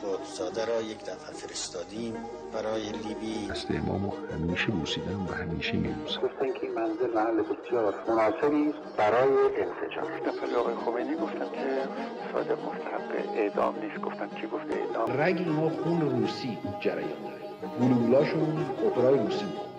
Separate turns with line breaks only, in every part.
قطبزاده را یک دفعه فرستادیم برای لیبی
دست امامو همیشه بوسیدم و همیشه میبوسم
گفتن که این منزل محل بسیار مناسبی برای انسجام.
دفعه آقای خمینی گفتن که صادق مستحق اعدام نیست. گفتن کی گفته اعدام؟
رگ اینا خون روسی جریان داره. گلولاشون اپرای روسی بود.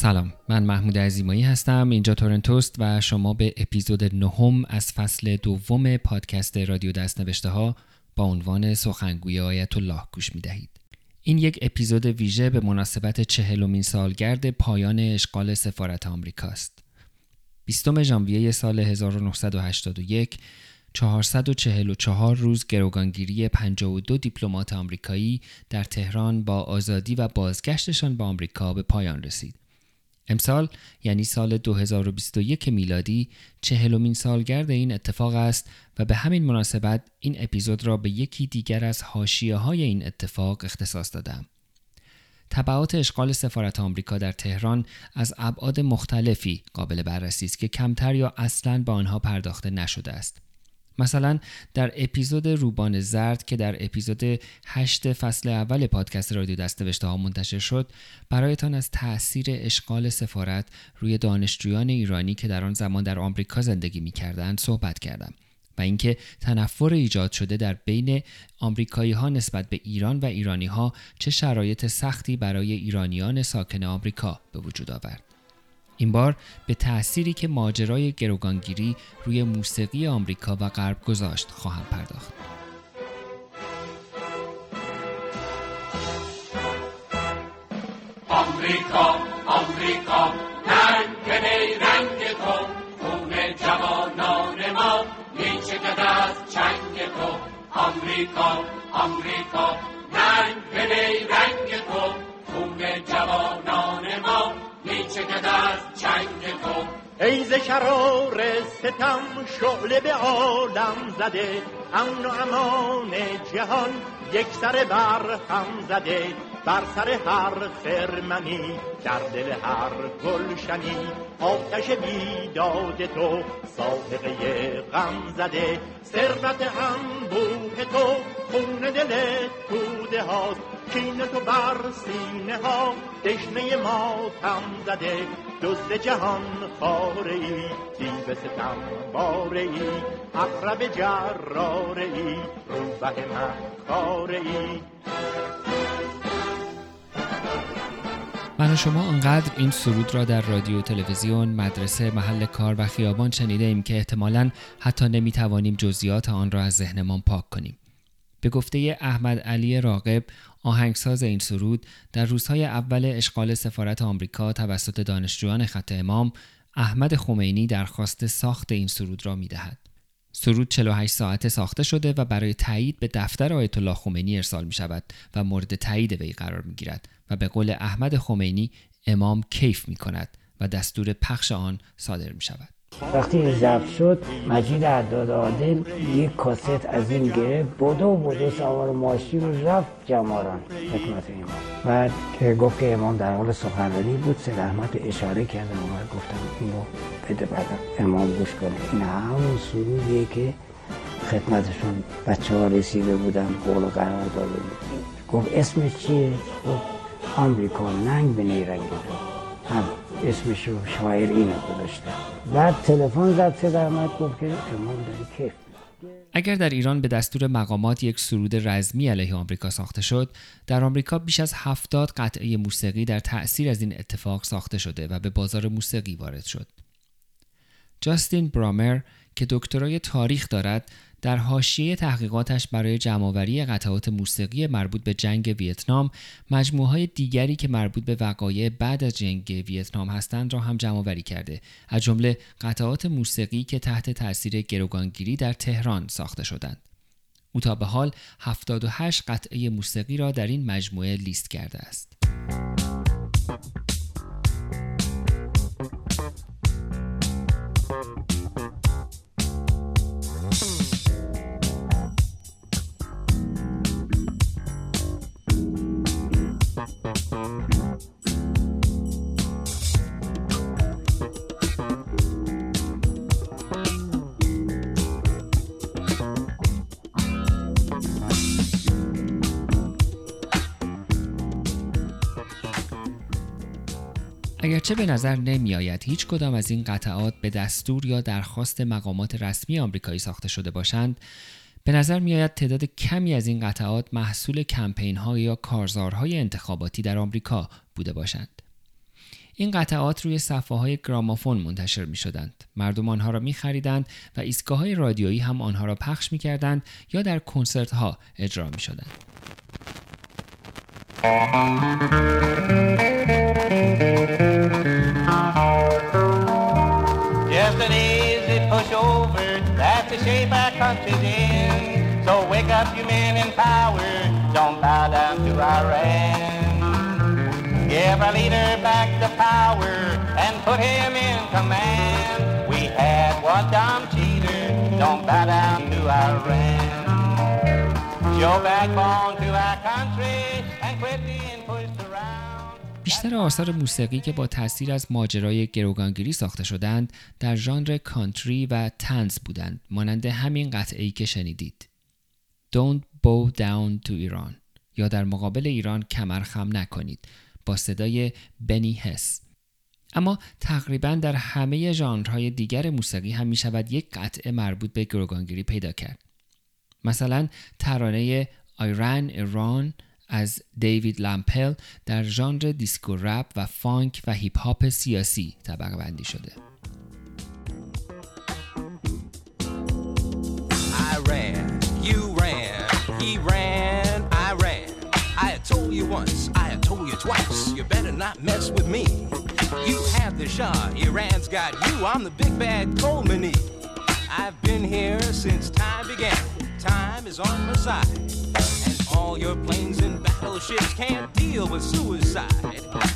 سلام من محمود عزیمایی هستم اینجا تورنتوست و شما به اپیزود نهم از فصل دوم پادکست رادیو دستنوشته ها با عنوان سخنگوی آیت الله گوش می دهید. این یک اپیزود ویژه به مناسبت چهلمین سالگرد پایان اشغال سفارت آمریکاست. 20 ژانویه سال 1981 444 روز گروگانگیری 52 دیپلمات آمریکایی در تهران با آزادی و بازگشتشان به آمریکا به پایان رسید. امسال یعنی سال 2021 میلادی چهلمین سالگرد این اتفاق است و به همین مناسبت این اپیزود را به یکی دیگر از حاشیه های این اتفاق اختصاص دادم. تبعات اشغال سفارت آمریکا در تهران از ابعاد مختلفی قابل بررسی است که کمتر یا اصلا به آنها پرداخته نشده است. مثلا در اپیزود روبان زرد که در اپیزود 8 فصل اول پادکست رادیو دستنوشته ها منتشر شد برایتان از تاثیر اشغال سفارت روی دانشجویان ایرانی که در آن زمان در آمریکا زندگی می‌کردند صحبت کردم و اینکه تنفر ایجاد شده در بین آمریکایی ها نسبت به ایران و ایرانی ها چه شرایط سختی برای ایرانیان ساکن آمریکا به وجود آورد. این بار به تأثیری که ماجرای گروگانگیری روی موسیقی آمریکا و غرب گذاشت خواهم پرداخت.
آمریکا آمریکا رنگ ای رنگ تو خون جوانان ما میچکد از چنگ تو آمریکا آمریکا رنگ ای رنگ تو خون جوانان ما میچکد از چنگ تو.
ای ز شرار ستم شعله به عالم زده امن و امان جهان یک سر بر هم زده. بر سر هر خرمنی در دل هر گلشنی. آتش بیداد تو سابقه غم زده. ثروت انبوه تو خون دل توده هاست. کین تو بر سینه ها دشنه ما تم زده. دزد جهان خاره ای دیو ستم باره ای اقرب جراره ای روبه مکاره ای
من و شما انقدر این سرود را در رادیو تلویزیون، مدرسه، محل کار و خیابان شنیده ایم که احتمالاً حتی نمی‌توانیم جزئیات آن را از ذهنمان پاک کنیم. به گفته احمد علی راقب آهنگساز این سرود در روزهای اول اشغال سفارت آمریکا توسط دانشجویان خط امام احمد خمینی درخواست ساخت این سرود را می‌دهد. سرود 48 ساعته ساخته شده و برای تایید به دفتر آیت الله خمینی ارسال می شود و مورد تایید وی قرار می گیرد و به قول احمد خمینی امام کیف می کند و دستور پخش آن صادر می شود.
وقتی ضبط شد مجید عداد عادل یک کاست از این گرفت بودو بودو سوار ماشین رو رفت جماران حکمت امام بعد که گفت که امام در حال سخنرانی بود سید احمد اشاره کرده اومد گفتم اینو بده بعد امام گوش کنه این همون سرودیه که خدمتشون بچه ها رسیده بودن قول و قرار داده بود گفت اسمش چیه؟ آمریکا ننگ به نیرنگ هم اسمش رو شاعر اینو گذاشته. بعد تلفن زد سید احمد گفت که امام داری کیف
اگر در ایران به دستور مقامات یک سرود رزمی علیه آمریکا ساخته شد، در آمریکا بیش از هفتاد قطعه موسیقی در تأثیر از این اتفاق ساخته شده و به بازار موسیقی وارد شد. جاستین برامر که دکترای تاریخ دارد، در حاشیه تحقیقاتش برای جمعآوری قطعات موسیقی مربوط به جنگ ویتنام مجموعه دیگری که مربوط به وقایع بعد از جنگ ویتنام هستند را هم جمعآوری کرده. از جمله قطعات موسیقی که تحت تاثیر گروگانگیری در تهران ساخته شدند. او تا به حال 78 قطعه موسیقی را در این مجموعه لیست کرده است. اگرچه به نظر نمی آید هیچ کدام از این قطعات به دستور یا درخواست مقامات رسمی آمریکایی ساخته شده باشند به نظر می آید تعداد کمی از این قطعات محصول کمپین ها یا کارزارهای انتخاباتی در آمریکا بوده باشند این قطعات روی صفحه های گرامافون منتشر می شدند. مردم آنها را می خریدند و ایستگاه های رادیویی هم آنها را پخش می کردند یا در کنسرت ها اجرا می شدند.
Just to Iran. Give our leader back the power and put him in command. We had one dumb cheater, don't bow down to Iran. Show backbone to our country and quit being pushed around.
بیشتر آثار موسیقی که با تاثیر از ماجرای گروگانگیری ساخته شدند در ژانر کانتری و تنز بودند مانند همین قطعه که شنیدید Don't bow down to Iran یا در مقابل ایران کمر خم نکنید. با صدای بنی هس اما تقریبا در همه ژانرهای دیگر موسیقی هم می شود یک قطعه مربوط به گروگانگیری پیدا کرد. مثلا ترانه ایران ایران از دیوید لامپل در ژانر دیسکو رپ و فانک و هیپ هاپ سیاسی طبقه بندی شده.
I ran, you had told you once, I had told you twice, you better not mess with me. You have the Shah, Iran's got you, I'm the big bad Khomeini. I've been here since time began, time is on my side. And all your planes and battleships can't deal with suicide.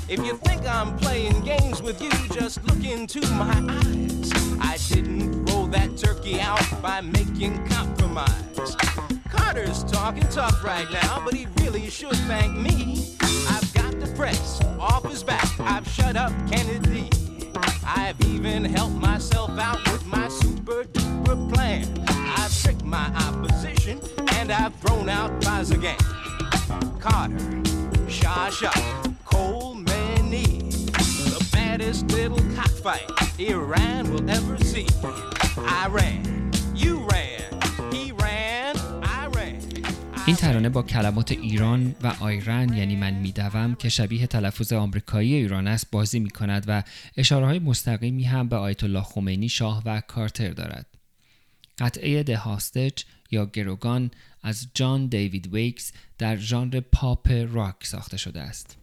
If you think I'm playing games with you, just look into my eyes. I didn't throw that turkey out by making compromise. Carter's talking tough right now, but he really should thank me. I've got the press off his back. I've shut up Kennedy. I've even helped myself out with my super duper plan. I've tricked my opposition and I've thrown out Bazagain. Carter, Shah Shah, Khomeini, the baddest little cockfight Iran will ever see. I ran, you ran,
این ترانه با کلمات ایران و آیرن یعنی من میدوم که شبیه تلفظ آمریکایی ایران است بازی می کند و اشاره های مستقیمی هم به آیت الله خمینی شاه و کارتر دارد. قطعه ده Hostage یا گروگان از جان دیوید ویکس در ژانر پاپ راک ساخته شده است.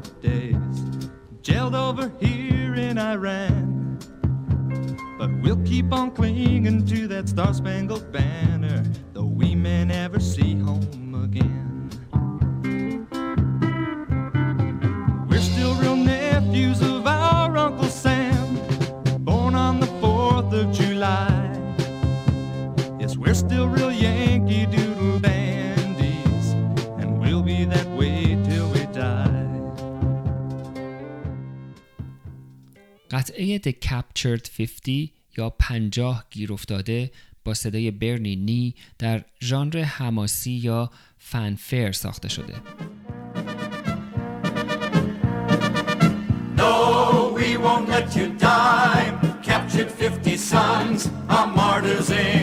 Holidays. Jailed over here in Iran. But we'll keep on clinging to that star spangled banner, though we may never see home again. We're still real nephews of our Uncle Sam, born on the 4th of July. Yes, we're still real Yankee Doodle dandies, and we'll be that way
قطعه The Captured 50 یا 50 گیر افتاده با صدای برنی نی در ژانر حماسی یا فنفر ساخته شده.
No, we won't let you die. Captured 50 sons are martyrs in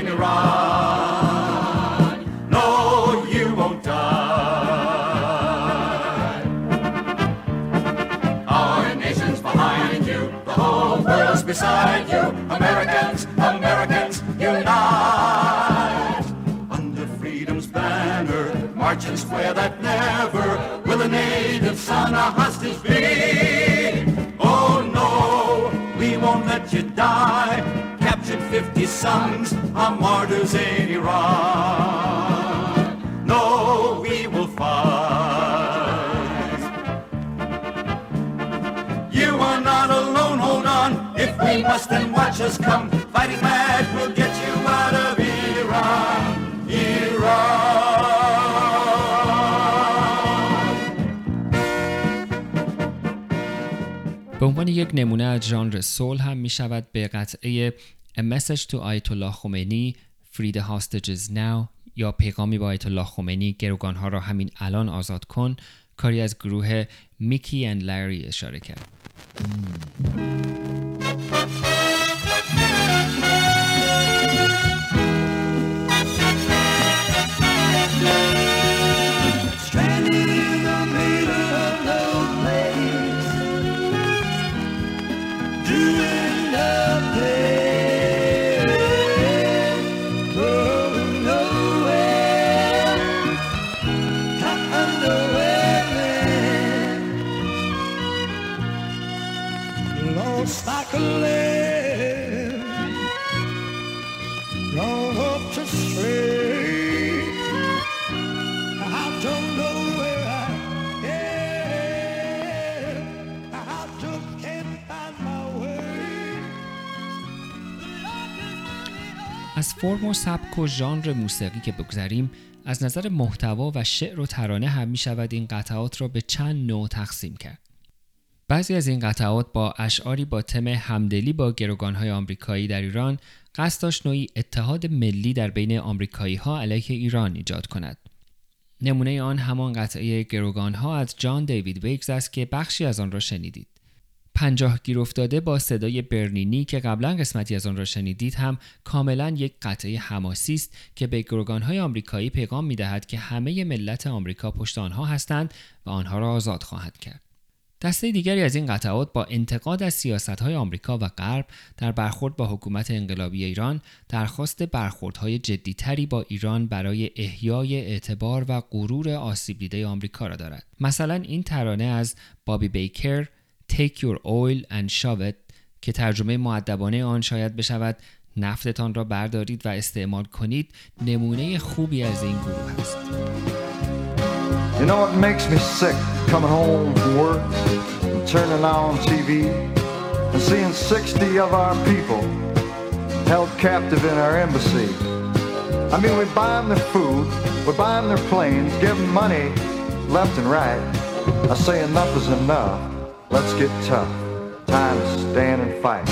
son a hostage be. Oh no, we won't let you die. Captured 50 sons, are martyrs in Iran. No, we will fight. You are not alone, hold on. If we must, then watch us come. Fighting mad,
عنوان یک نمونه از ژانر سول هم می شود به قطعه A Message to آیت الله خمینی Free the Hostages Now یا پیغامی با آیت الله خمینی گروگانها را همین الان آزاد کن کاری از گروه میکی اند لری اشاره کرد. فرم و سبک و ژانر موسیقی که بگذریم از نظر محتوا و شعر و ترانه هم می شود این قطعات را به چند نوع تقسیم کرد. بعضی از این قطعات با اشعاری با تم همدلی با گروگانهای آمریکایی در ایران قصد داشت نوعی اتحاد ملی در بین آمریکایی ها علیه ایران ایجاد کند. نمونه آن همان قطعه گروگان ها از جان دیوید ویگز است که بخشی از آن را شنیدید. پنجاه گیر افتاده با صدای برنینی که قبلا قسمتی از آن را شنیدید هم کاملا یک قطعه حماسی است که به گروگان های آمریکایی پیغام می دهد که همه ملت آمریکا پشت آنها هستند و آنها را آزاد خواهد کرد. دسته دیگری از این قطعات با انتقاد از سیاست های آمریکا و غرب در برخورد با حکومت انقلابی ایران درخواست برخوردهای جدیتری با ایران برای احیای اعتبار و غرور آسیب دیده آمریکا را دارد. مثلا این ترانه از بابی بیکر Take your oil and shove it که ترجمه معدبانه آن شاید بشود نفتتان را بردارید و استعمال کنید نمونه خوبی از این گروه است.
You know what makes me sick coming home from work and turning on TV and seeing 60 of our people held captive in our embassy. I mean, we buy them their food, we buy them their planes, give them money left and right. I say enough is enough. Let's get tough. Time to stand and fight.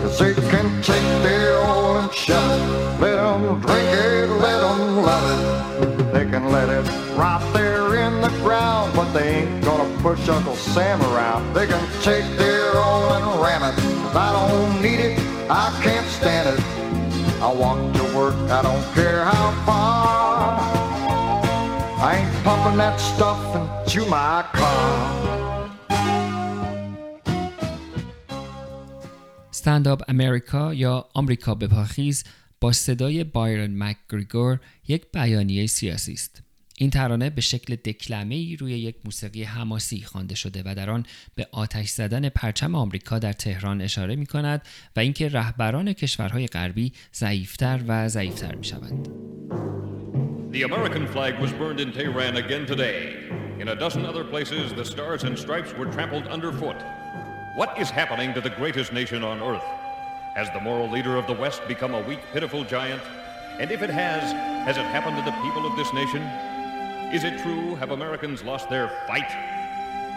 Cause they can take their oil and shove it. Let them drink it, let them love it. They can let it rot there in the ground, but they ain't gonna push Uncle Sam around. They can take their oil and ram it. I don't need it, I can't stand it. I walk to work, I don't care how far. I ain't pumping that stuff into my car.
استنداپ امریکا یا آمریکا به پاخیز با صدای بایرن مکگریگور یک بیانیه سیاسی است. این ترانه به شکل دکلمه ای روی یک موسیقی حماسی خوانده شده و در آن به آتش زدن پرچم آمریکا در تهران اشاره می کند و اینکه رهبران کشورهای غربی ضعیفتر و ضعیفتر می شوند.
The American flag was burned in Tehran again today. In a dozen other places, the stars and stripes were trampled underfoot. What is happening to the greatest nation on earth? Has the moral leader of the West become a weak, pitiful giant? And if it has, has it happened to the people of this nation? Is it true? Have Americans lost their fight?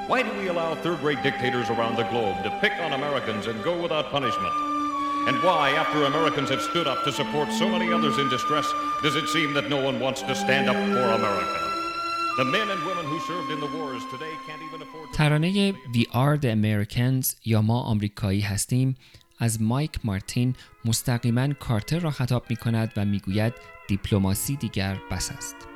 Why do we allow third rate dictators around the globe to pick on Americans and go without punishment? And why, after Americans have stood up to support so many others in distress, does it seem that no one wants to stand up for America?
ترانه We Are the Americans یا ما آمریکایی هستیم از مایک مارتین مستقیما کارتر را خطاب می کند و می گوید دیپلماسی دیگر بس است.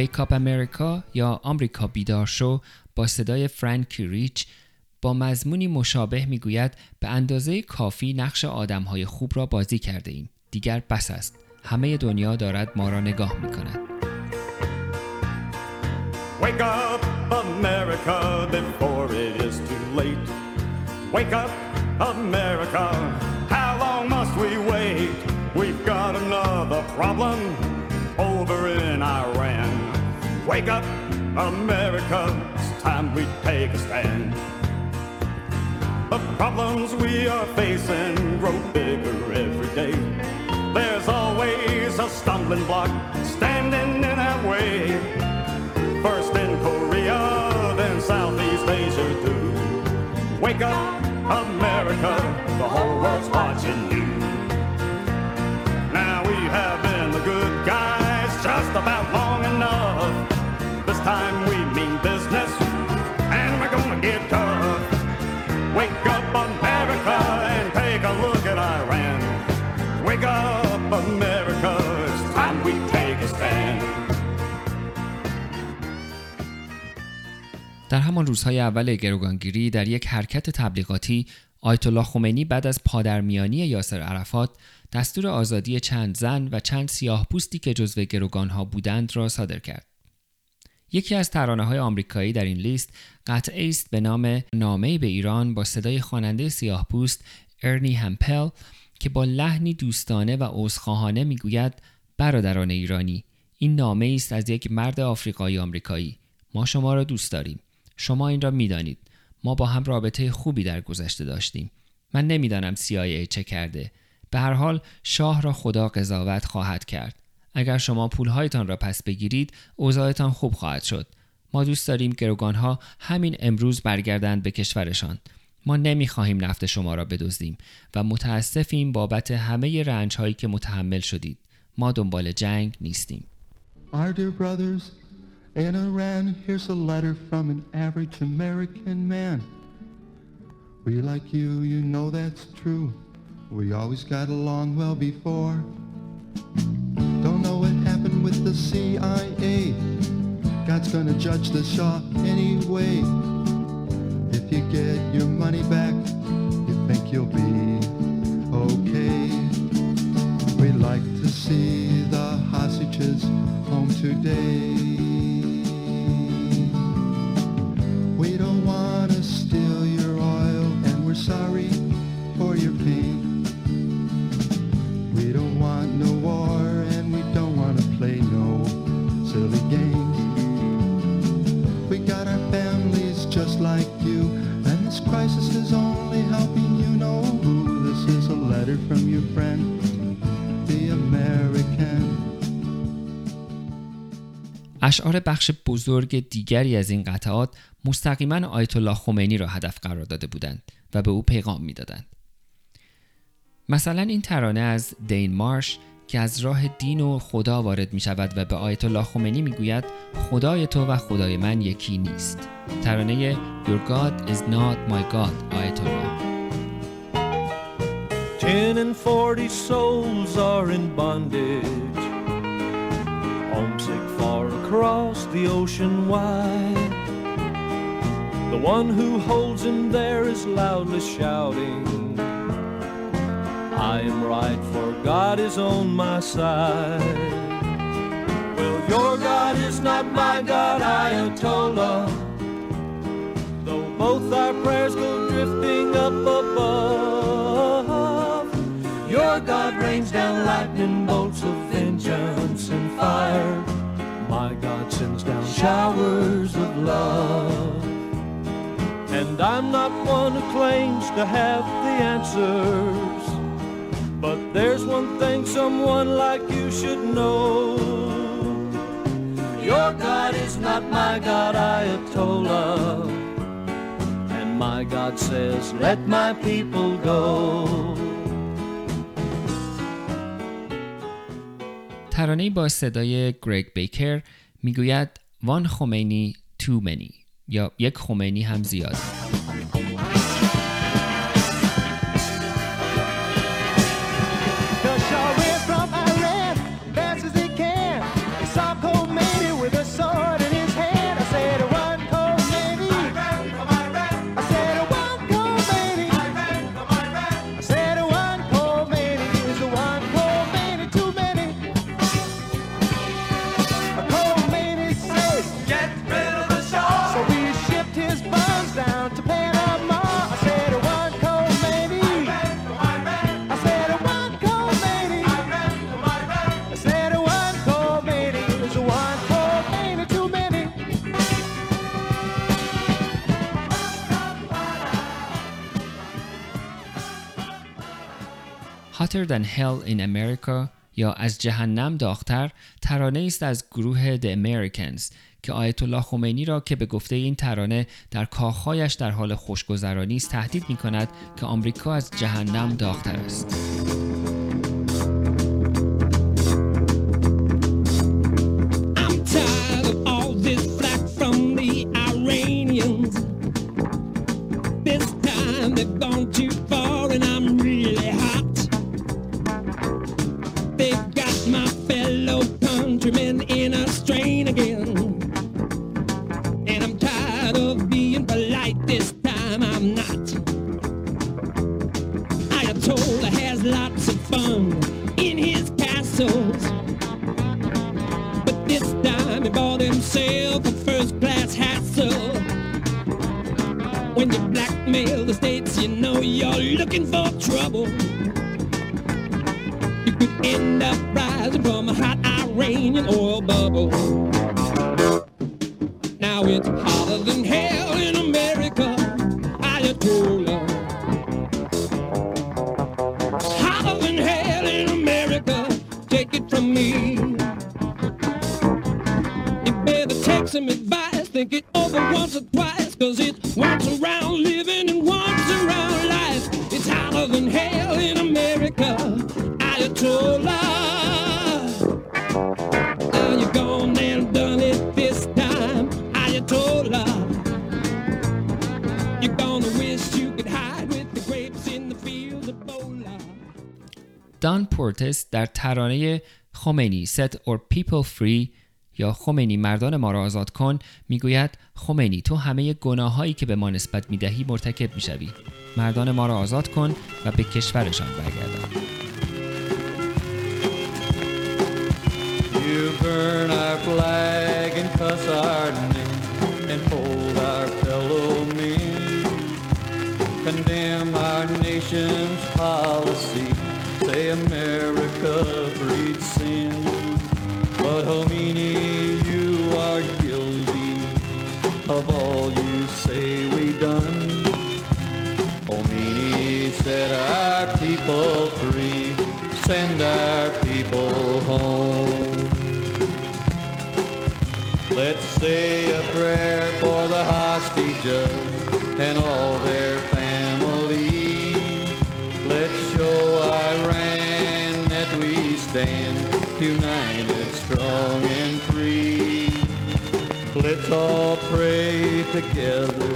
Wake Up America یا آمریکا بیدار شو با صدای فرانک ریچ با مضمونی مشابه می‌گوید به اندازه کافی نقش آدمهای خوب را بازی کرده ایم. دیگر بس است. همه دنیا دارد ما را نگاه می کند.
Wake up, America, before it is too late. Wake up, America, how long must we wait? We've got another problem over in Iran. Wake up, America, it's time we take a stand. The problems we are facing grow bigger every day. There's always a stumbling block standing in our way. First in Korea, then Southeast Asia too. Wake up, America, the whole world's watching you. Now we have been the good guys just about long enough. Time we mean business, and we're gonna get tough. Wake up, America, and take a look at Iran. Wake up, America, it's time we take a stand.
در همان روزهای اول گروگانگیری در یک حرکت تبلیغاتی آیت الله خمینی بعد از پادرمیانی یاسر عرفات دستور آزادی چند زن و چند سیاه پوستی که جزو گروگانها بودند را صادر کرد. یکی از ترانه های آمریکایی در این لیست قطعه است به نام نامه به ایران با صدای خواننده سیاه پوست ارنی همپل که با لحنی دوستانه و عذرخواهانه می‌گوید برادران ایرانی این نامه است از یک مرد آفریقایی آمریکایی. ما شما را دوست داریم. شما این را می‌دانید. ما با هم رابطه خوبی در گذشته داشتیم. من نمی‌دانم CIA چه کرده. به هر حال شاه را خدا قضاوت خواهد کرد. اگر شما پولهایتان را پس بگیرید اوضاعتان خوب خواهد شد ما دوست داریم گروگانها همین امروز برگردند به کشورشان ما نمی‌خواهیم نفت شما را بدزدیم و متاسفیم بابت همه رنج هایی که متحمل شدید ما دنبال جنگ نیستیم
Our dear brothers in Iran, here's a letter from an average American man. We like you, you know that's true. We always got along well before. With the CIA. God's gonna judge the Shah anyway. If you get your money back, you think you'll be okay. We'd like to see the hostages home today. We don't want to steal your oil, and we're sorry for your pain. We don't want no war, crisis is only helping you know. This is a letter from your friend, the American.
اشعار بخش بزرگ دیگری از این قطعات مستقیما آیت الله خمینی را هدف قرار داده بودند و به او پیغام می‌دادند. مثلا این ترانه از دین مارش که از راه دین و خدا وارد می شود و به آیت الله خمینی می گوید خدای تو و خدای من یکی نیست. ترانه Your God is not my God آیت الله.
Ten and forty souls are in bondage, homesick far across the ocean wide. The one who holds him there is loudly shouting, I am right, for God is on my side. Well, your God is not my God, Ayatollah. Though both our prayers go drifting up above, your God rains down lightning bolts of vengeance and fire. My God sends down showers of love. And I'm not one who claims to have the answers. But there's one thing someone like you should know. Your God is not my God, Ayatollah. And my God says, let my people go.
ترانه با صدای گریگ بیکر می‌گوید وان خمینی تو منی یا یک خمینی هم زیاد Hotter Than Hell in America یا از جهنم داغتر ترانه است از گروه The Americans که آیت الله خمینی را که به گفته این ترانه در کاخهایش در حال خوشگذرانی است تهدید می کند که آمریکا از جهنم داغتر است.
Ayatollah has lots of fun in his castles. But this time he bought himself a first class hassle. When you blackmail the states, you know you're looking for trouble. You could end up rising from a hot Iranian oil bubble. Now it's hotter than hell in
پورتس در ترانه خمینی Set or People Free یا خمینی مردان ما را آزاد کن می‌گوید خمینی تو همه گناهایی که به ما نسبت می‌دهی مرتکب می‌شوی مردان ما را آزاد کن و به کشورشان برگردان
You burn our flag and cuss our name and hold our fellow men. Condemn our nation's policy. Say America breeds sin. But Homini, you are guilty of all you say we done. Homini set our people free. Send our people home. Let's say a prayer for the hostages and all their Let's all pray together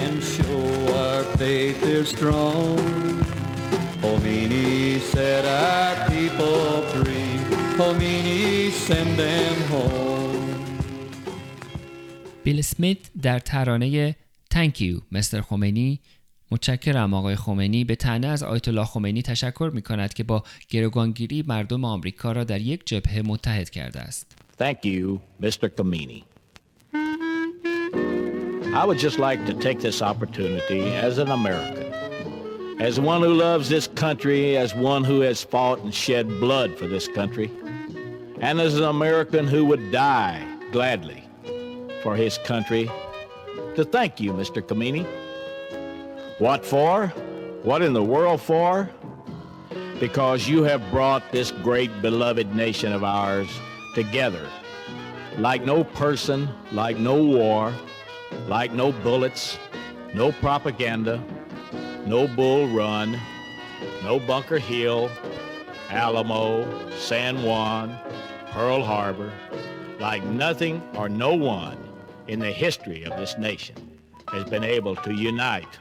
and show our faith is strong. Homini set our people free. Homini send them home.
بیل سمیت در ترانه Thank You مستر خمینی متشکرم آقای خمینی به تنه از آیت الله خمینی تشکر می کند که با گروگانگیری مردم آمریکا را در یک جبهه متحد کرده است.
Thank you, Mr. Kamini. I would just like to take this opportunity as an American, as one who loves this country, as one who has fought and shed blood for this country, and as an American who would die gladly for his country, to thank you, Mr. Kamini. What for? What in the world for? Because you have brought this great beloved nation of ours together like no person, like no war, like no bullets, no propaganda, no bull run, no Bunker Hill, Alamo, San Juan, Pearl Harbor, like nothing or no one in the history of this nation has been able to unite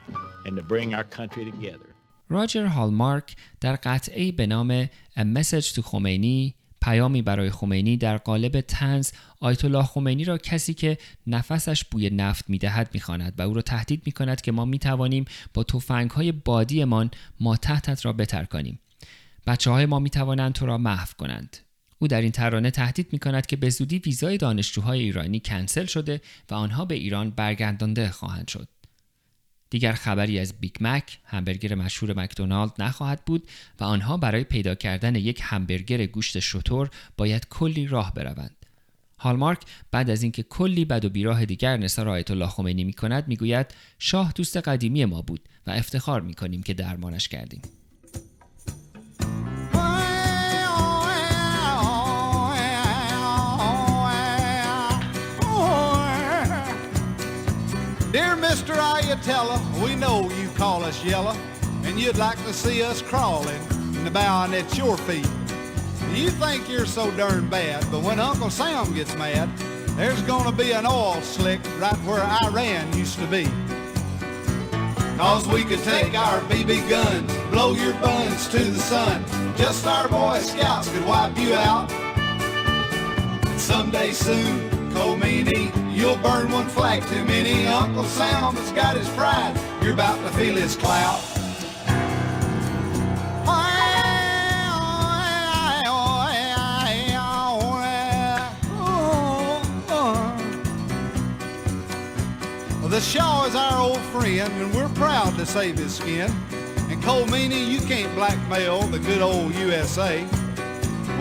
and to bring our country together.
راجر هالمارک در قطعه به نام A Message to خمینی پیامی برای خمینی در قالب تنز آیت الله خمینی را کسی که نفسش بوی نفت می‌دهد می‌خواند و او را تهدید می‌کند که ما می‌توانیم با تفنگ های بادیمان ما تحتت را بترکانیم بچه های ما می‌توانند تو را محو کنند او در این ترانه تهدید می کند که به زودی ویزای دانشجوهای ایرانی کنسل شده و آنها به ایران برگردانده خواهند شد. دیگر خبری از بیگ مک همبرگر مشهور مکدونالد نخواهد بود و آنها برای پیدا کردن یک همبرگر گوشت شتر باید کلی راه بروند. هالمارک بعد از اینکه کلی بد و بیراه دیگر نثار آیت الله خمینی می کند می گوید شاه دوست قدیمی ما بود و افتخار می کنیم که درمانش کردیم.
Mr. Ayatella, we know you call us yellow, and you'd like to see us crawling and bowing at your feet. You think you're so darn bad, but when Uncle Sam gets mad, there's gonna be an oil slick right where Iran used to be. Cause we could take our BB guns, blow your buns to the sun. Just our Boy Scouts could wipe you out. Someday soon, Khomeini, you'll burn one flag too many. Uncle Sam has got his pride. You're about to feel his clout. The Shaw is our old friend, and we're proud to save his skin. And Khomeini, you can't blackmail the good old USA.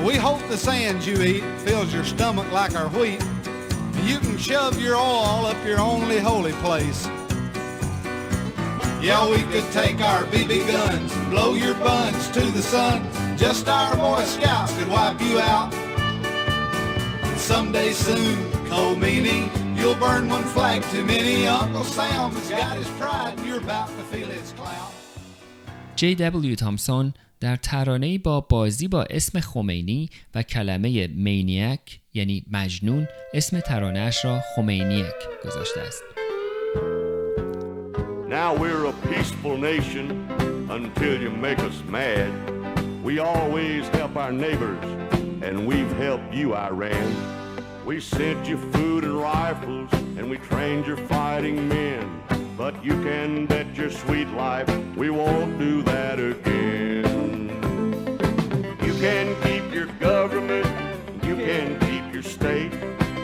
We hope the sand you eat fills your stomach like our wheat you can shove your oil up your only holy place. Yeah, we could take our BB guns, blow your buns to the sun. Just our Boy Scouts could wipe you out. And someday soon, Cole Meany, you'll burn one flag too many. Uncle Sam's got his pride, and you're about to feel his clout.
J.W. Thompson در ترانه‌ای با بازی با اسم خمینی و کلمه مینیک یعنی مجنون اسم ترانهش را خمینیک گذاشته است.
Now we're a peaceful nation until you make us mad. We always help our neighbors, and we've helped you, Iran. We sent you food and rifles, and we trained your fighting men. But you can bet your sweet life we won't do that again. You can keep your government, you can keep your state,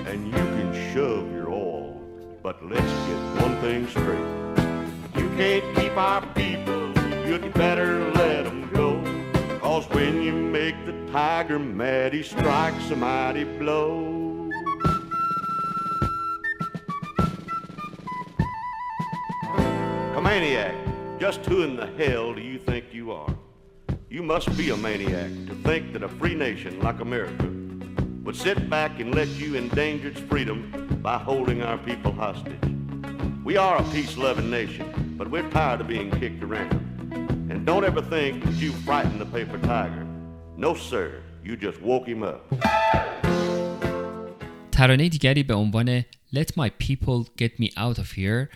and you can shove your oil. But let's get one thing straight. You can't keep our people, you'd better let them go. Cause when you make the tiger mad, he strikes a mighty blow. maniac, just who in the hell do you think you are? You must be a maniac to think that a free nation like America would sit back and let you endanger its freedom by holding our people hostage. We are a peace-loving nation, but we're tired of being kicked around. And don't ever think that you frightened the paper tiger. No, sir. You just woke him up.
ترانه دیگری به عنوان Let my people get me out of here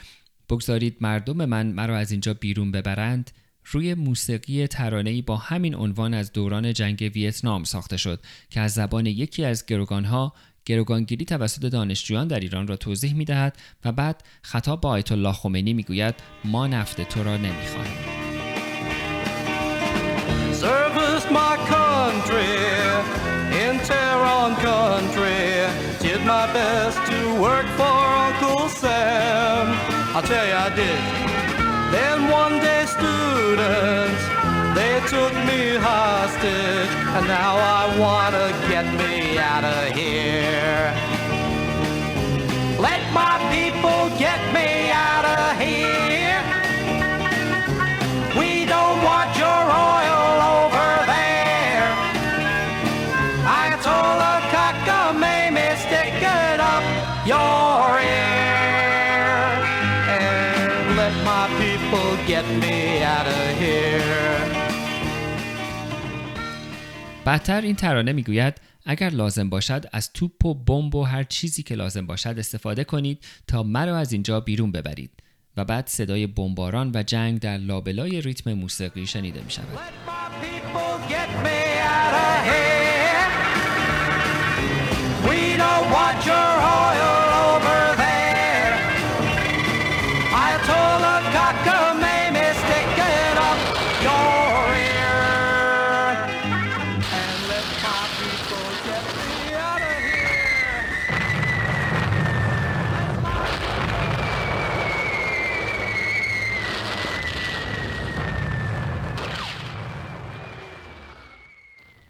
بگذارید مردم من مرا از اینجا بیرون ببرند
روی موسیقی ترانه‌ای با همین عنوان از دوران جنگ ویتنام ساخته شد که از زبان یکی از گروگانها گروگانگیری توسط دانشجویان در ایران را توضیح می دهد و بعد خطاب با آیت الله خمینی می گوید ما نفت تو را نمی خواهیم.
My best to work for Uncle Sam. I'll tell you I did. Then one day students, they took me hostage. And now I wanna get me out of here. Let my people get me out of here. We don't want your oil over there. Ayatollah Khamenei, stick it up your get me out of here.
بعدتر این ترانه می‌گوید اگر لازم باشد از توپ و بمب و هر چیزی که لازم باشد استفاده کنید تا مرا از اینجا بیرون ببرید و بعد صدای بمباران و جنگ در لابلای ریتم موسیقی شنیده می شود.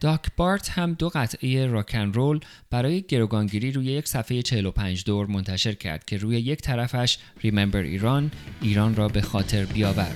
داک بارت هم دو قطعه راکن رول برای گروگانگیری روی یک صفحه 45 دور منتشر کرد که روی یک طرفش ریممبر ایران ایران را به خاطر بیاور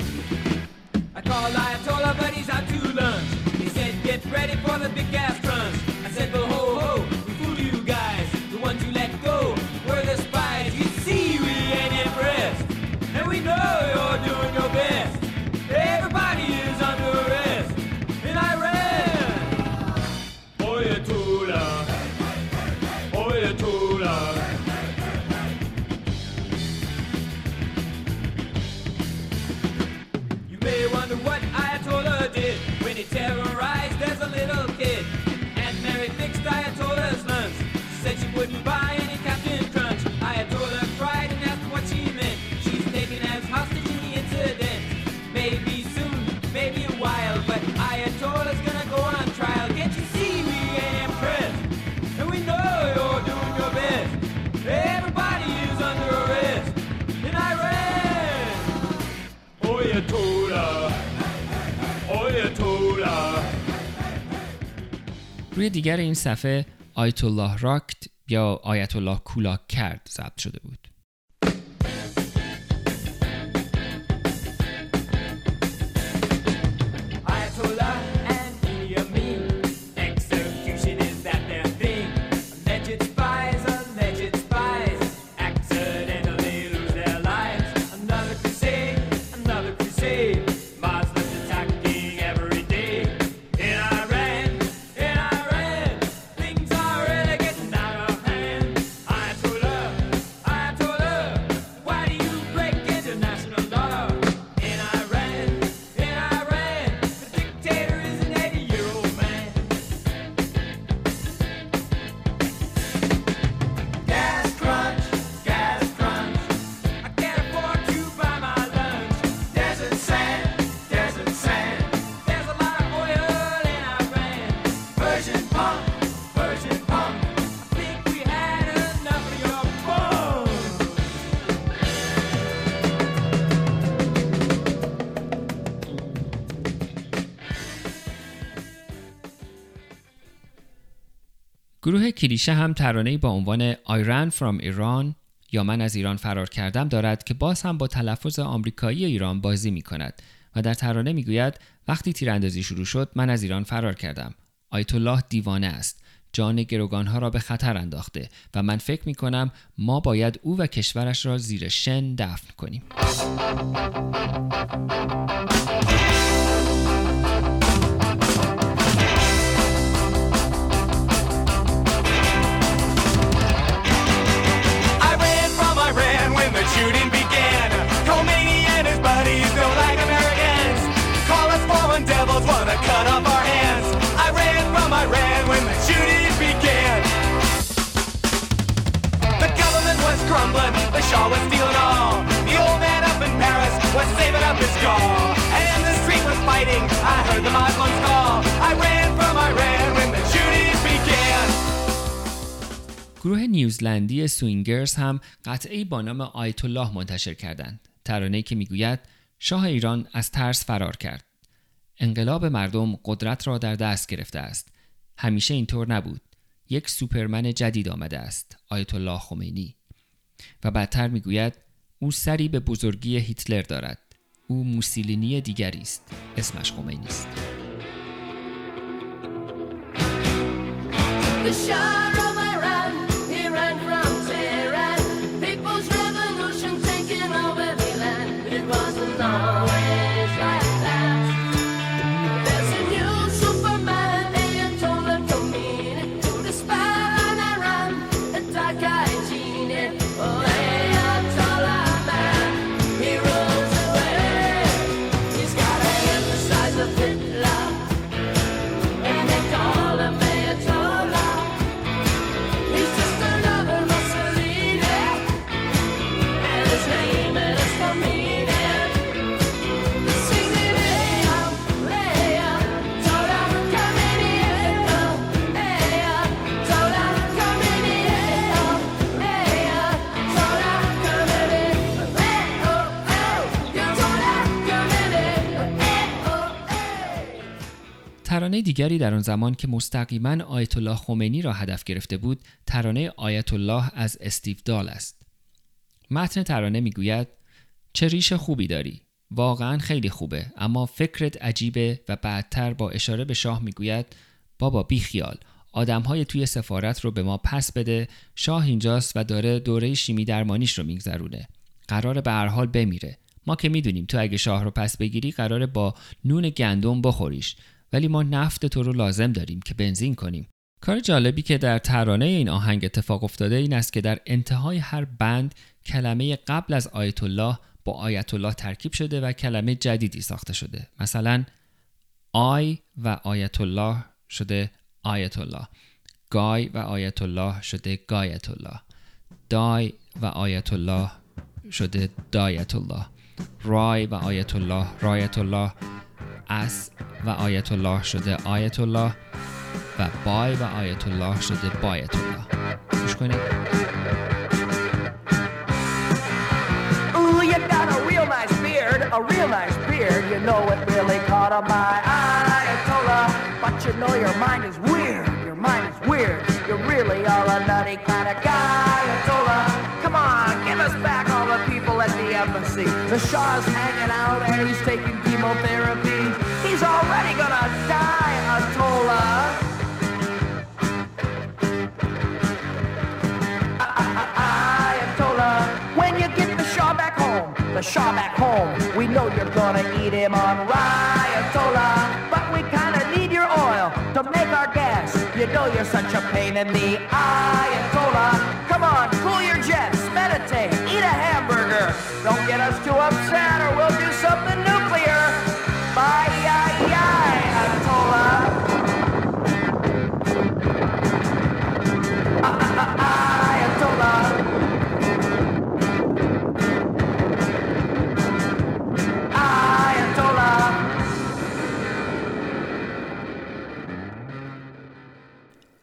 روی دیگر این صفحه آیت الله راکت یا آیت الله کولاک کرد ضبط شده بود. گروه کلیشه هم ترانه‌ای با عنوان I ran from Iran یا من از ایران فرار کردم دارد که باز هم با تلفظ آمریکایی ایران بازی می کند و در ترانه می گوید وقتی تیراندازی شروع شد من از ایران فرار کردم. آیت الله دیوانه است. جان گروگانها را به خطر انداخته و من فکر می کنم ما باید او و کشورش را زیر شن دفن کنیم. shooting began. Romanian and his buddies don't like Americans. Call
us fallen devils, wanna cut off our hands. I ran from Iran when the shooting began. The government
was crumbling, the Shah was stealing all. The old man up in Paris was saving up
his gall. And in the street was fighting, I heard the Muslims call. Americans.
نیوزلندی سوینگرز هم قطعی با نام آیت الله منتشر کردند. ترانه که می‌گوید شاه ایران از ترس فرار کرد. انقلاب مردم قدرت را در دست گرفته است. همیشه اینطور نبود. یک سوپرمن جدید آمده است. آیت الله خمینی. و بعدتر می‌گوید او سری به بزرگی هیتلر دارد. او موسولینی دیگری است. اسمش خمینی است. ترانه دیگری در آن زمان که مستقیما آیت الله خمینی را هدف گرفته بود ترانه آیت الله از استیو دال است. متن ترانه می‌گوید چه ریش خوبی داری. واقعا خیلی خوبه اما فکرت عجیبه و بعدتر با اشاره به شاه می‌گوید بابا بی خیال. آدم های توی سفارت رو به ما پس بده. شاه اینجاست و داره دوره شیمی درمانیش رو میگذرونه. قراره به هر حال بمیره. ما که می‌دونیم تو اگه شاه رو پس بگیری قراره با نون گندم بخوریش. ولی ما نفت تو رو لازم داریم که بنزین کنیم. کار جالبی که در ترانه این آهنگ اتفاق افتاده این است که در انتهای هر بند کلمه قبل از آیت الله با آیت الله ترکیب شده و کلمه جدیدی ساخته شده. مثلا آی و آیت الله شده آیت الله گای و آیت الله شده گایت الله دای و آیت الله شده دایت الله رای و آیت الله رایت الله اس و آیت الله شده آیت الله و بای و آیت الله شده بایت الله گوش کنید
Ooh, you got a real nice beard, a real nice beard. You know it really caught on my Ayatollah. But you know your mind is weird, your mind is weird. You really are a nutty kind of guy, Ayatollah. Come on, give us back all the people at the embassy. The Shah's hanging out there, he's taking chemotherapy. The back home, we know you're gonna eat him on Ayatollah. But we kinda need your oil to make our gas. You know you're such a pain in the eye, Ayatollah. Come on, cool your jets, meditate, eat a hamburger. Don't get us too upset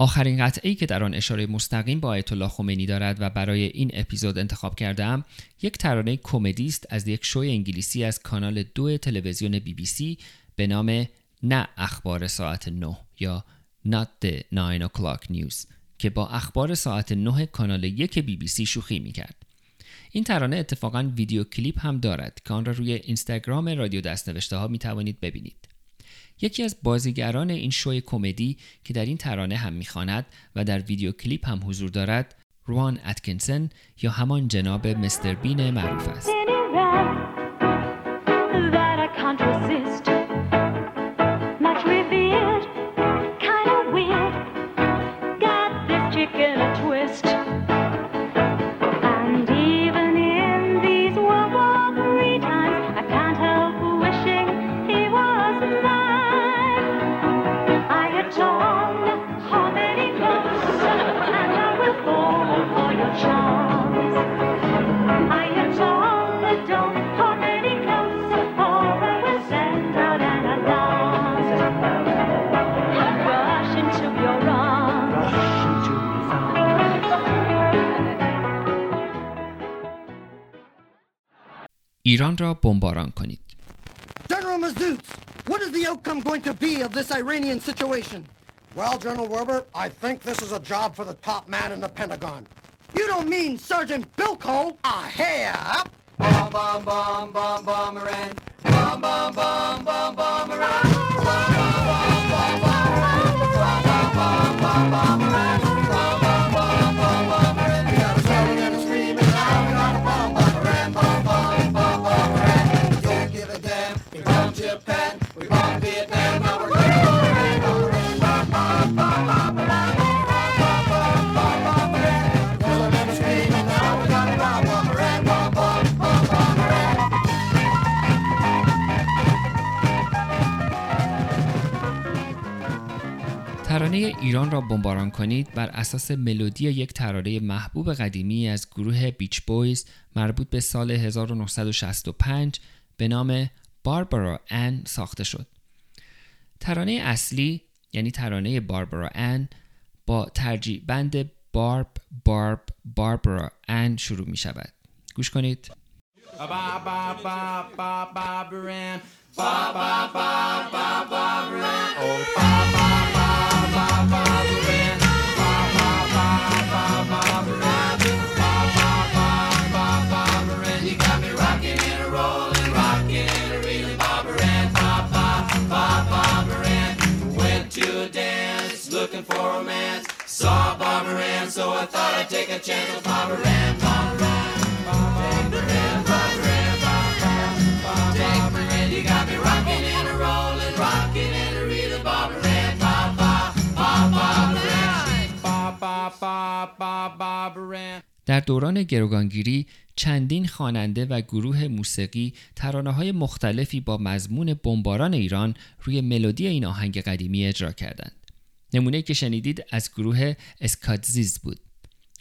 آخرین قطعی که در آن اشاره مستقیم با آیت الله خمینی دارد و برای این اپیزود انتخاب کردم یک ترانه کمدی است از یک شوی انگلیسی از کانال دو تلویزیون بی بی سی به نام نه اخبار ساعت 9 یا Not the 9 o'clock news که با اخبار ساعت 9 کانال یک بی بی سی شوخی می کرد. این ترانه اتفاقا ویدیو کلیپ هم دارد که آن را روی اینستاگرام رادیو دستنوشته ها می توانید ببینید. یکی از بازیگران این شوی کمدی که در این ترانه هم می‌خواند و در ویدیو کلیپ هم حضور دارد روان اتکینسون یا همان جناب مستر بین معروف است. ایران را بمباران کنید.
General Mazoots, what is the outcome going to be of this Iranian situation? Well, General Werber, I think this is a job for the top man in the Pentagon. You don't mean Sergeant Bilko? Ah, here. Bomb, bomb, bomb, bomb, bomb, Iran. Bomb, bomb, bomb, bomb, bomb, Iran. Bomb, bomb, bomb, bomb, bomb, Iran. Bomb, bomb, bomb, bomb, bomb, Iran. Bomb,
ترانه ایران را بمباران کنید بر اساس ملودی یک ترانه محبوب قدیمی از گروه بیچ بویز مربوط به سال 1965 به نام باربارا ان ساخته شد. ترانه اصلی یعنی ترانه باربارا ان با ترجیع بند بارب بارب باربارا ان شروع می شود. گوش کنید.
Saw a bomber so I thought I'd take a chance with bomber and
در دوران گروگانگیری چندین خواننده و گروه موسیقی ترانه های مختلفی با مضمون بمباران ایران روی ملودی این آهنگ قدیمی اجرا کردند. نمونه که شنیدید از گروه اسکاتزیز بود.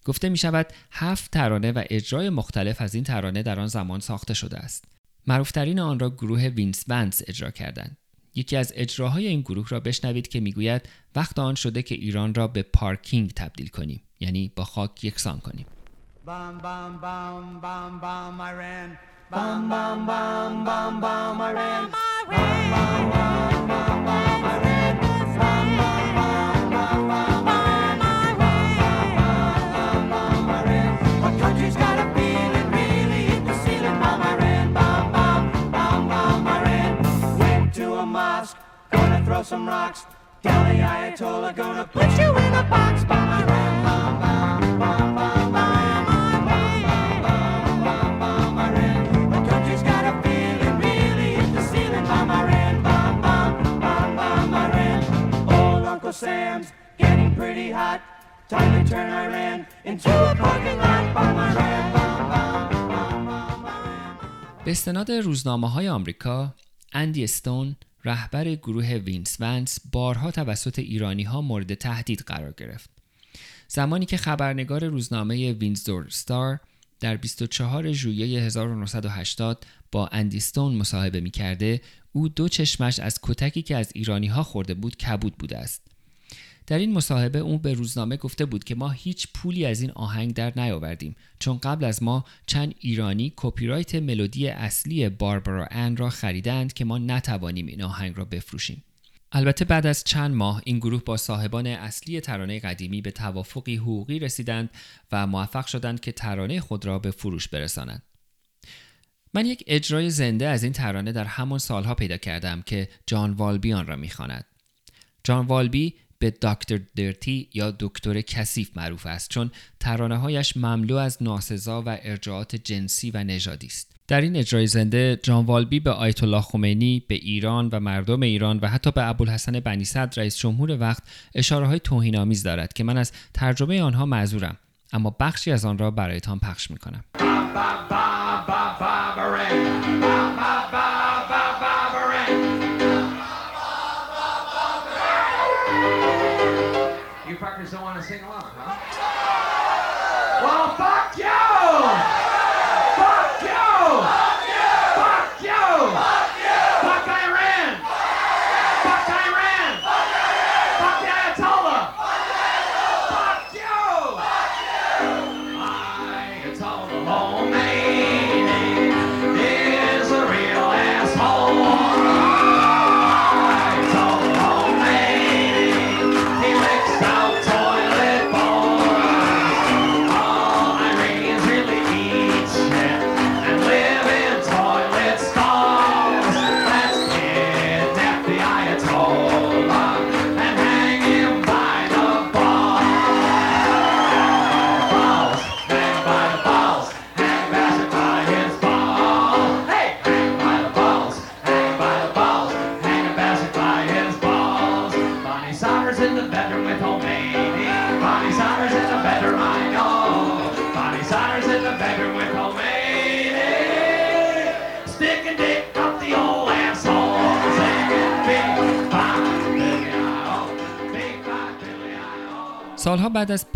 گفته می شود هفت ترانه و اجرای مختلف از این ترانه در آن زمان ساخته شده است. معروفترین آن را گروه وینس ونس اجرا کردند. یکی از اجراهای این گروه را بشنوید که می‌گوید وقت آن شده که ایران را به پارکینگ تبدیل کنیم یعنی با خاک یکسان کنیم.
Bomb bomb bomb bomb Iran. Bum bum bum bum bum Iran. Bum bum bum bum bum Iran. throw some rocks. Tell the Ayatollah gonna put you in a box. Bum Iran. Bum bum bum bum Iran. My country's got a feeling really hit the ceiling. Bum Iran. Bum bum bum bum Iran. Old Uncle Sam's getting pretty hot. Time to turn Iran into a parking lot. Bum Iran. Bum bum bum bum Iran.
به استناد روزنامه های آمریکا اندی استون رهبر گروه وینس ونس بارها توسط ایرانی ها مورد تهدید قرار گرفت. زمانی که خبرنگار روزنامه وینزدور ستار در 24 ژوئیه 1980 با اندی استون مصاحبه می کرده او دو چشمش از کتکی که از ایرانی ها خورده بود کبود بوده است. در این مصاحبه او به روزنامه گفته بود که ما هیچ پولی از این آهنگ در نیاوردیم چون قبل از ما چند ایرانی کپی رایت ملودی اصلی باربارا ان را خریدند که ما نتوانیم این آهنگ را بفروشیم. البته بعد از چند ماه این گروه با صاحبان اصلی ترانه قدیمی به توافقی حقوقی رسیدند و موفق شدند که ترانه خود را به فروش برسانند. من یک اجرای زنده از این ترانه در همان سالها پیدا کردم که جان والبی آن را می‌خواند. جان والبی به دکتر درتی یا دکتر کثیف معروف است چون ترانه هایش مملو از ناسزا و ارجاعات جنسی و نژادی است. در این اجرای زنده جان والبی به آیت الله خمینی، به ایران و مردم ایران و حتی به ابوالحسن بنی صدر رئیس جمهور وقت اشاره های توهین آمیز دارد که من از ترجمه آنها معذورم اما بخشی از آن را برایتان پخش می کنم.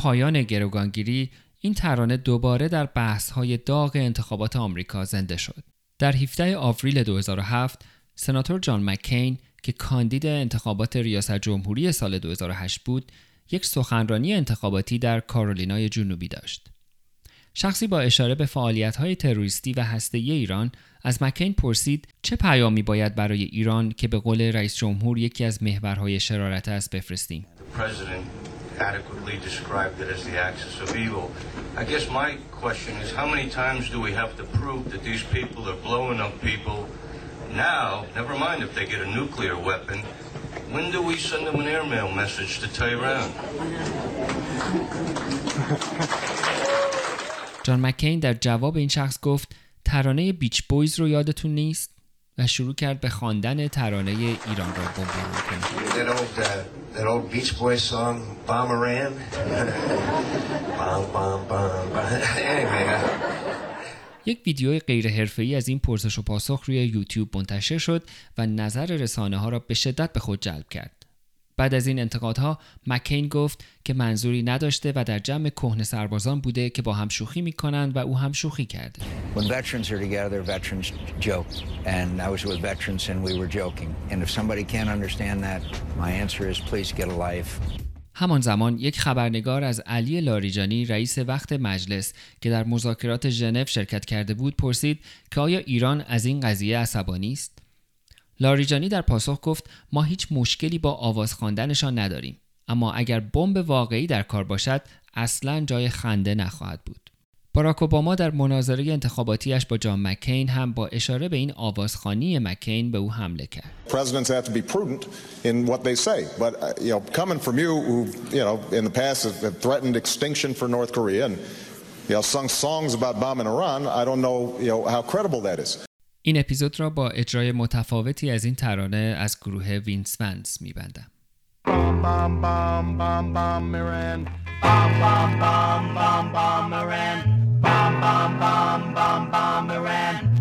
پایان گروگانگیری این ترانه دوباره در بحث‌های داغ انتخابات آمریکا زنده شد. در 17 آوریل 2007 سناتور جان مکین که کاندید انتخابات ریاست جمهوری سال 2008 بود یک سخنرانی انتخاباتی در کارولینای جنوبی داشت. شخصی با اشاره به فعالیت‌های تروریستی و هسته‌ای ایران از مکین پرسید چه پیامی باید برای ایران که به قول رئیس جمهور یکی از محورهای شرارت است بفرستیم.
The president adequately described it as the axis of evil. I guess my question is how many times do we have to prove that these people are blowing up people now, never mind if they get a nuclear weapon, when do we send them an airmail message to Tehran?
جان مکین در جواب این شخص گفت ترانه بیچ بویز رو یادتون نیست و شروع کرد به خواندن ترانه ایران را بمباران
anyway, uh,
یک ویدیوی غیر حرفه‌ای از این پرسش و پاسخ روی یوتیوب منتشر شد و نظر رسانه ها را به شدت به خود جلب کرد. بعد از این انتقادها مکین گفت که منظوری نداشته و در جمع کهنه سربازان بوده که با هم شوخی می‌کنند و او هم شوخی کرده.
When veterans are together, veterans joke. And I was with veterans and we were joking. And if somebody can't understand that, my answer is please get a life.
همان زمان یک خبرنگار از علی لاریجانی رئیس وقت مجلس که در مذاکرات ژنو شرکت کرده بود پرسید که آیا ایران از این قضیه عصبانی است؟ لاریجانی در پاسخ گفت ما هیچ مشکلی با آواز خواندنشان نداریم اما اگر بمب واقعی در کار باشد اصلا جای خنده نخواهد بود. باراک اوباما در مناظره انتخاباتیش با جان مکین هم با اشاره به این آوازخوانی مکین به او حمله کرد.
Presidents have to be prudent in what they say. But, uh, you know, coming from you who, you know, in the past have threatened extinction for North Korea and, you know, sung songs about bombing Iran, I don't know, you know, how credible that is.
این اپیزود را با اجرای متفاوتی از این ترانه از گروه وینس ونس میبندم.
Bomb,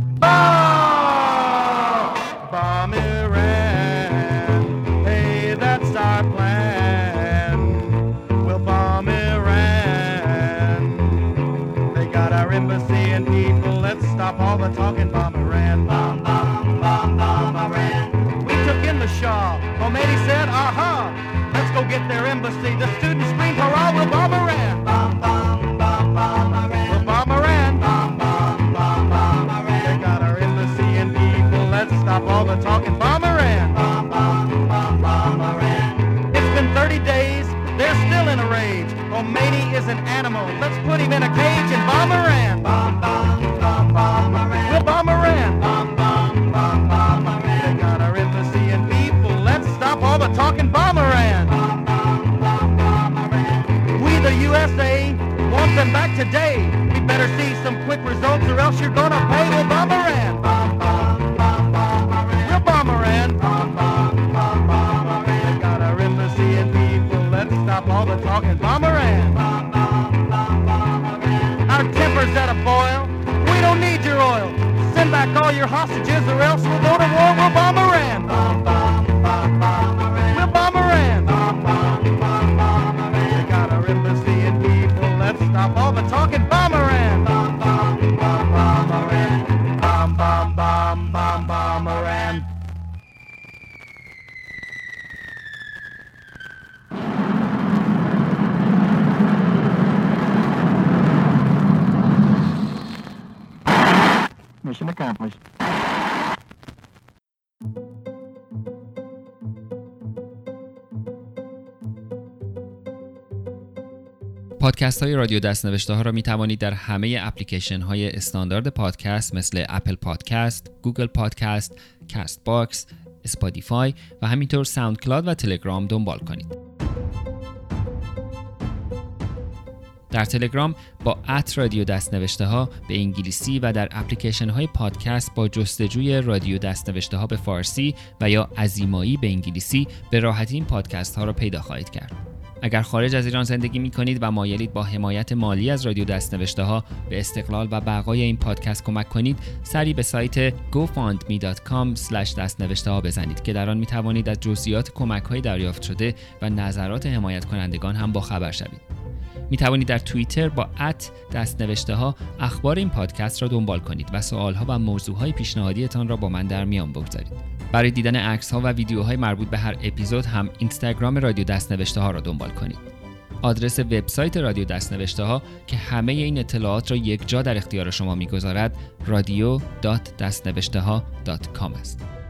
today. We better see some quick results or else you're gonna pay. We'll bomb Iran. Bomb, bomb, bomb, bomb Iran. We'll bomb Iran. Bomb, bomb, bomb, bomb Iran. They got our embassy and people. Let's stop all the talking. Bomb Iran. Bomb, Our temper's at a boil. We don't need your oil. Send back all your hostages or else we'll go to war. We'll bomb
پادکست های رادیو دستنوشته ها را می توانید در همه اپلیکیشن های استاندارد پادکست مثل اپل پادکست، گوگل پادکست، کاست باکس، اسپاتیفای و همینطور ساوند کلاد و تلگرام دنبال کنید. در تلگرام با at رادیو دستنوشته ها به انگلیسی و در اپلیکیشن های پادکست با جستجوی رادیو دستنوشته ها به فارسی و یا ازیمایی به انگلیسی به راحتی این پادکست ها را پیدا خواهید کرد. اگر خارج از ایران زندگی می کنید و مایلید با حمایت مالی از رادیو دستنوشته ها به استقلال و بقای این پادکست کمک کنید سری به سایت gofundme.com دستنوشته ها بزنید که در آن می توانید از جزئیات کمک های دریافت شده و نظرات حمایت کنندگان هم با خبر شوید می توانید در توییتر با ات دست نوشته ها اخبار این پادکست را دنبال کنید و سوال ها و موضوع های پیشنهادیتان را با من در میان بگذارید. برای دیدن عکس ها و ویدیوهای مربوط به هر اپیزود هم اینستاگرام رادیو دست نوشته ها را دنبال کنید. آدرس وبسایت رادیو دست نوشته ها که همه این اطلاعات را یک جا در اختیار شما می‌گذارد رادیو.دستنوشته است.